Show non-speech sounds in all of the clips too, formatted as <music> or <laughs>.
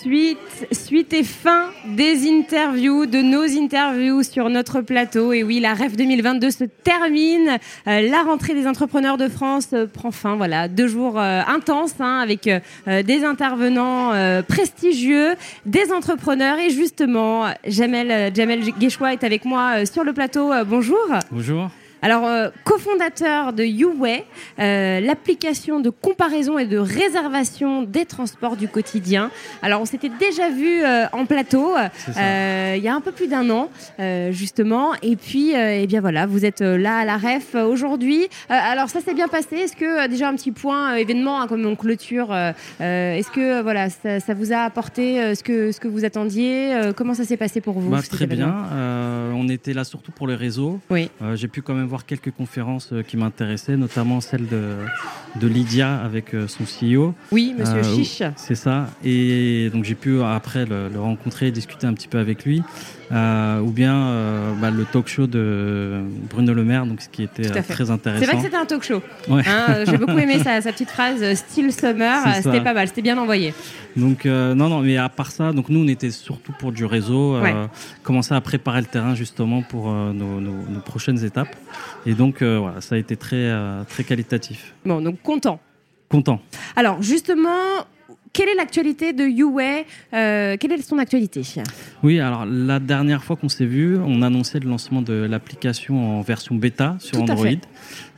Suite, et fin des interviews, de nos interviews sur notre plateau. Et oui, la REF 2022 se termine. Euh, la rentrée des entrepreneurs de France euh, prend fin. Voilà, deux jours euh, intenses hein, avec des intervenants prestigieux, des entrepreneurs. Et justement, Jamel, Jamel Guéchoua est avec moi sur le plateau. bonjour. Bonjour. Alors, euh, cofondateur de YouWay, euh, l'application de comparaison et de réservation des transports du quotidien. Alors, on s'était déjà vu euh, en plateau il y a un peu plus d'un an, justement. Et puis, eh bien voilà, vous êtes là à la REF aujourd'hui. alors, ça s'est bien passé. Est-ce que déjà un petit point événement hein, comme on clôture Est-ce que voilà, ça, vous a apporté ce que ce que vous attendiez Comment ça s'est passé pour vous bah, Très bien. on était là surtout pour le réseau. Oui. J'ai pu quand même voir quelques conférences euh, qui m'intéressaient, notamment celle de, de Lydia avec euh, son CEO. Oui, monsieur euh, Chiche. C'est ça. Et donc j'ai pu après le, le, rencontrer, discuter un petit peu avec lui. Euh, ou bien euh, bah, le talk show de Bruno Le Maire, donc ce qui était très intéressant. C'est vrai que c'était un talk show. Hein, j'ai beaucoup aimé sa, sa, petite phrase Still Summer, c'était pas mal, c'était bien envoyé. Donc non, non, mais à part ça, donc nous on était surtout pour du réseau, commencer à préparer le terrain justement pour nos, nos, nos, prochaines étapes. Et donc voilà, ça a été très très qualitatif. Bon, donc content. Content. Alors justement, quelle est l'actualité de YouWay euh, Quelle est son actualité? Oui, alors la dernière fois qu'on s'est vu, on annonçait le lancement de l'application en version bêta sur Android.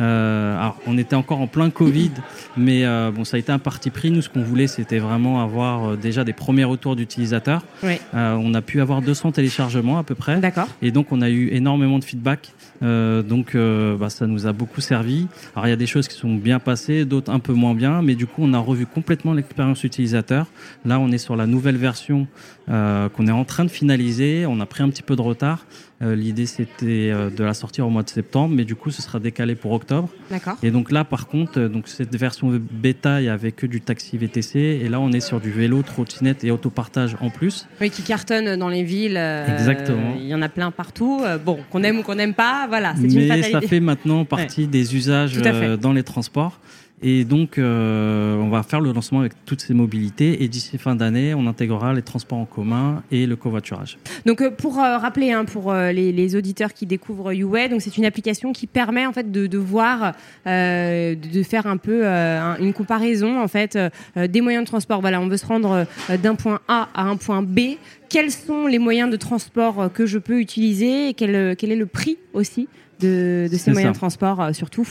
Euh, alors, on était encore en plein Covid, mais euh, bon, ça a été un parti pris. Nous, ce qu'on voulait, c'était vraiment avoir déjà des premiers retours d'utilisateurs. Oui. On a pu avoir 200 téléchargements à peu près. D'accord. Et donc, on a eu énormément de feedback. Donc, bah, ça nous a beaucoup servi. Alors, il y a des choses qui sont bien passées, d'autres un peu moins bien, mais du coup, on a revu complètement l'expérience utilisateur. Là, on est sur la nouvelle version qu'on est en train de finaliser. On a pris un petit peu de retard. Euh, l'idée, c'était euh, de la sortir au mois de septembre, mais du coup, ce sera décalé pour octobre. D'accord. Et donc là, par contre, euh, donc cette version bêta, il n'y avait que du taxi VTC. Et là, on est sur du vélo, trottinette et autopartage en plus. Oui, qui cartonne dans les villes. Exactement. Il y en a plein partout. bon, qu'on aime ou qu'on n'aime pas, voilà, c'est une Mais ça fait maintenant <laughs> partie des usages dans les transports. Et donc, euh, on va faire le lancement avec toutes ces mobilités. Et d'ici fin d'année, on intégrera les transports en commun et le covoiturage. Donc, euh, pour euh, rappeler, hein, pour euh, les, les, auditeurs qui découvrent YouWay, donc c'est une application qui permet en fait de, de voir, de faire un peu une comparaison en fait des moyens de transport. Voilà, on veut se rendre d'un point A à un point B. Quels sont les moyens de transport que je peux utiliser et quel, quel est le prix aussi de, de ces moyens ça. de transport surtout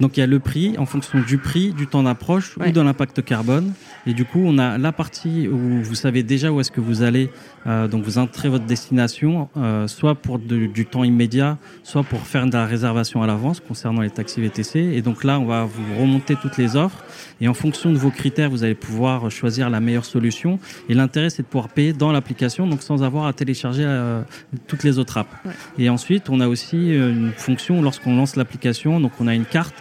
donc il y a le prix en fonction du prix, du temps d'approche ouais. ou de l'impact carbone. Et du coup, on a la partie où vous savez déjà où est-ce que vous allez. Euh, donc vous entrez votre destination, euh, soit pour de, du temps immédiat, soit pour faire de la réservation à l'avance concernant les taxis VTC. Et donc là, on va vous remonter toutes les offres. Et en fonction de vos critères, vous allez pouvoir choisir la meilleure solution. Et l'intérêt, c'est de pouvoir payer dans l'application, donc sans avoir à télécharger euh, toutes les autres apps. Ouais. Et ensuite, on a aussi euh, une fonction lorsqu'on lance l'application. Donc on a une carte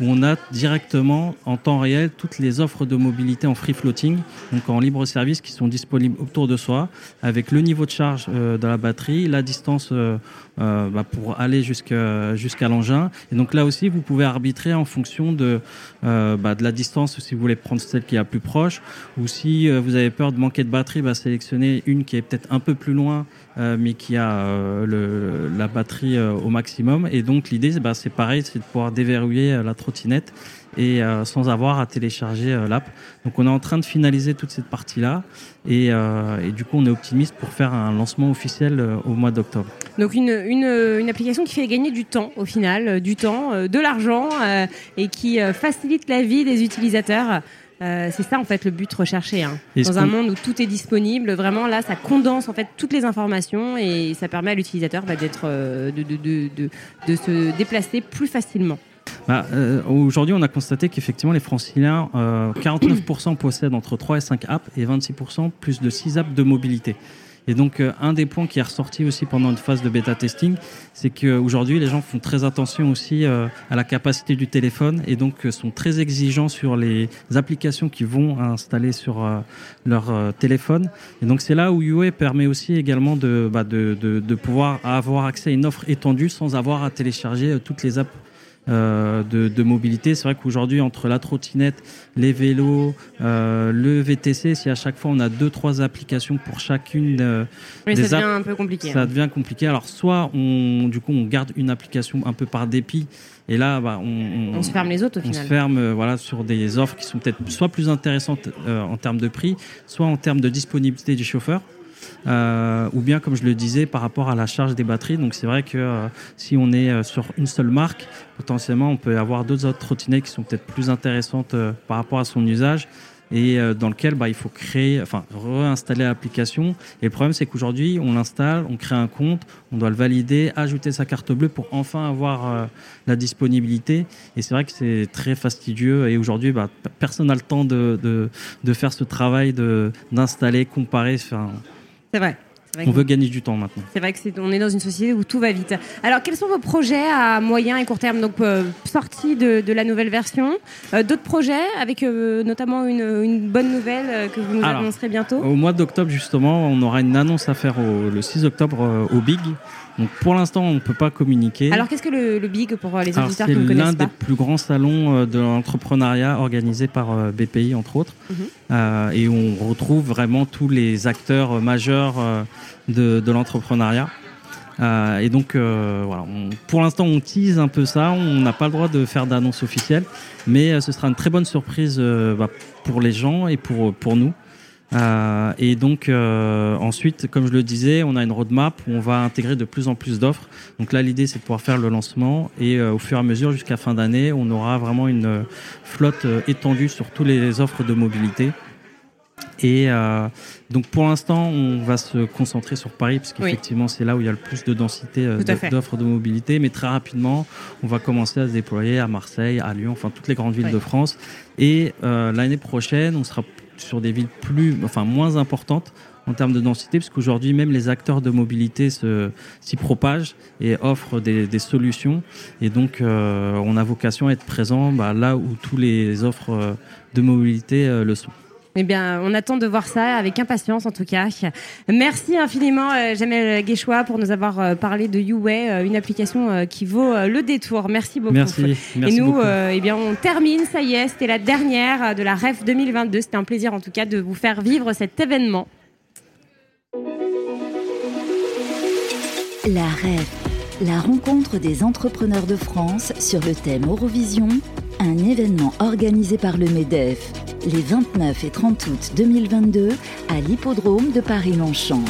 où on a directement en temps réel toutes les offres de mobilité en free floating, donc en libre service, qui sont disponibles autour de soi, avec le niveau de charge euh, de la batterie, la distance euh, euh, bah, pour aller jusqu'à l'engin. Et donc là aussi, vous pouvez arbitrer en fonction de, bah, de la distance, si vous voulez prendre celle qui est la plus proche, ou si vous avez peur de manquer de batterie, bah, sélectionnez une qui est peut-être un peu plus loin, mais qui a la batterie au maximum. Et donc l'idée, c'est pareil, c'est de pouvoir déverrouiller la trottinette et euh, sans avoir à télécharger euh, l'app. Donc on est en train de finaliser toute cette partie-là et, euh, et, du coup on est optimiste pour faire un lancement officiel au mois d'octobre. Donc une, une, une, application qui fait gagner du temps au final, du temps, de l'argent et qui facilite la vie des utilisateurs. Euh, c'est ça en fait le but recherché. Hein. Dans un monde où tout est disponible, vraiment là, ça condense en fait toutes les informations et ça permet à l'utilisateur bah, d'être, euh, de, de, de, de se déplacer plus facilement. Bah, euh, Aujourd'hui, on a constaté qu'effectivement, les franciliens, euh, 49% possèdent entre 3 et 5 apps et 26% plus de 6 apps de mobilité. Et donc, euh, un des points qui est ressorti aussi pendant une phase de bêta testing, c'est qu'aujourd'hui, les gens font très attention aussi euh, à la capacité du téléphone et donc euh, sont très exigeants sur les applications qu'ils vont installer sur leur téléphone. Et donc, c'est là où UA permet aussi également bah, de, de pouvoir avoir accès à une offre étendue sans avoir à télécharger toutes les apps euh, de, mobilité. C'est vrai qu'aujourd'hui, entre la trottinette, les vélos, euh, le VTC, si à chaque fois on a deux, trois applications pour chacune euh, des ça devient un peu compliqué. Ça devient compliqué. Alors, soit on, du coup, on garde une application un peu par dépit. Et là, bah, on, on, se ferme les autres au final. On se ferme voilà, sur des offres qui sont peut-être soit plus intéressantes en termes de prix, soit en termes de disponibilité du chauffeur. Euh, ou bien comme je le disais par rapport à la charge des batteries. Donc c'est vrai que euh, si on est euh, sur une seule marque, potentiellement on peut avoir d'autres autres trottinettes qui sont peut-être plus intéressantes par rapport à son usage et dans lequel bah, il faut créer, enfin réinstaller l'application. Et le problème c'est qu'aujourd'hui on l'installe, on crée un compte, on doit le valider, ajouter sa carte bleue pour enfin avoir la disponibilité. Et c'est vrai que c'est très fastidieux et aujourd'hui bah, personne n'a le temps de, de, de, faire ce travail d'installer, comparer. C'est vrai. On veut gagner du temps maintenant. C'est vrai que est, on est dans une société où tout va vite. Alors, quels sont vos projets à moyen et court terme? Donc, euh, sortie de, la nouvelle version, euh, d'autres projets avec euh, notamment une, bonne nouvelle que vous nous annoncerez bientôt? Au mois d'octobre, justement, on aura une annonce à faire le 6 octobre au Big. Donc pour l'instant, on ne peut pas communiquer. Alors qu'est-ce que le, Big pour les auditeurs qui ne connaissent pas? C'est l'un des plus grands salons de l'entrepreneuriat organisé par BPI entre autres, mhm. et on retrouve vraiment tous les acteurs majeurs de, l'entrepreneuriat. et donc voilà, pour l'instant on tease un peu ça, on n'a pas le droit de faire d'annonce officielle, mais ce sera une très bonne surprise bah, pour les gens et pour, pour nous. Euh, et donc euh, ensuite, comme je le disais, on a une roadmap où on va intégrer de plus en plus d'offres. Donc là, l'idée c'est de pouvoir faire le lancement et euh, au fur et à mesure, jusqu'à fin d'année, on aura vraiment une flotte étendue sur toutes les offres de mobilité. Et donc pour l'instant, on va se concentrer sur Paris, parce qu'effectivement, c'est là où il y a le plus de densité d'offres de mobilité. Mais très rapidement, on va commencer à se déployer à Marseille, à Lyon, enfin toutes les grandes villes de France. Et l'année prochaine, on sera sur des villes plus, enfin moins importantes en termes de densité, parce qu'aujourd'hui même les acteurs de mobilité s'y propagent et offrent des, solutions. Et donc euh, on a vocation à être présent bah, là où tous les offres de mobilité euh, le sont. Eh bien, on attend de voir ça avec impatience en tout cas. Merci infiniment euh, Jamel Guéchois pour nous avoir euh, parlé de YouWay, euh, une application qui vaut le détour. Merci beaucoup. Merci. Et nous, eh bien, on termine. Ça y est, c'était la dernière de la REF 2022. C'était un plaisir en tout cas de vous faire vivre cet événement. La REF, la rencontre des entrepreneurs de France sur le thème Eurovision, un événement organisé par le MEDEF les 29 et 30 août 2022 à l'hippodrome de Paris-Longchamp.